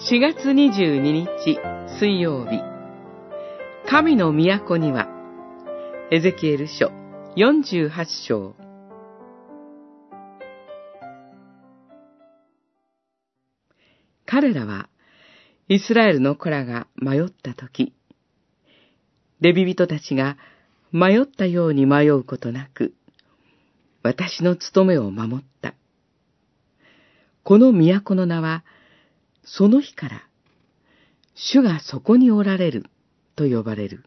4月22日水曜日神の都にはエゼキエル書48章彼らはイスラエルの子らが迷ったとき、レビ人たちが迷ったように迷うことなく、私の務めを守った。この都の名は、その日から、主がそこにおられると呼ばれる。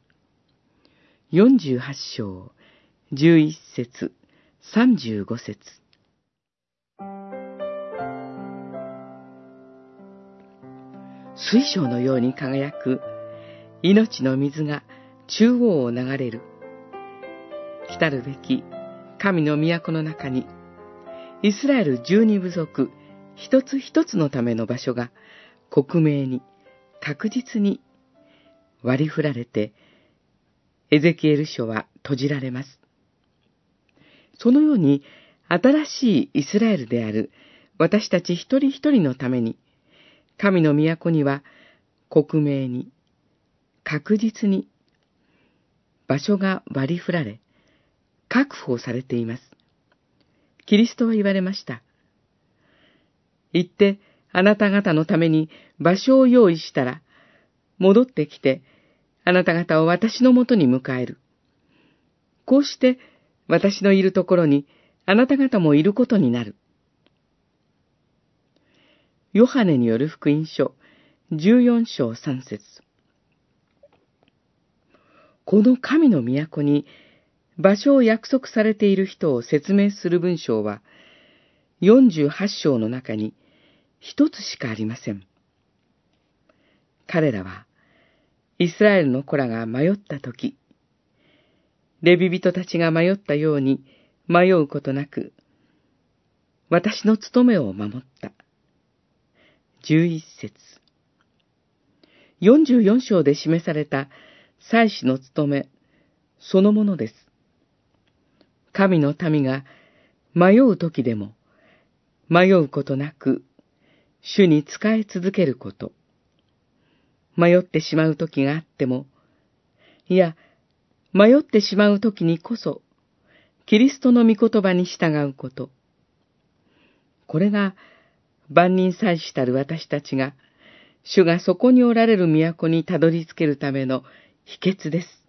48章、11節、35節。水晶のように輝く命の水が中央を流れる。来るべき神の都の中に、イスラエル十二部族一つ一つのための場所が克明に確実に割り振られて、エゼキエル書は閉じられます。そのように新しいイスラエルである私たち一人一人のために、神の都には克明に確実に場所が割り振られ、確保されています。キリストは言われました。行って、あなた方のために場所を用意したら、戻ってきて、あなた方を私のもとに迎える。こうして、私のいるところに、あなた方もいることになる。ヨハネによる福音書、14章3節この神の都に場所を約束されている人を説明する文章は、48章の中に一つしかありません。彼らは、イスラエルの子らが迷ったとき、レビ人たちが迷ったように迷うことなく、私の務めを守った。11節44章で示された祭司の務めそのものです。神の民が迷う時でも迷うことなく主に仕え続けること。迷ってしまう時があっても、いや、迷ってしまう時にこそ、キリストの御言葉に従うこと。これが万人祭司たる私たちが、主がそこにおられる都にたどり着けるための秘訣です。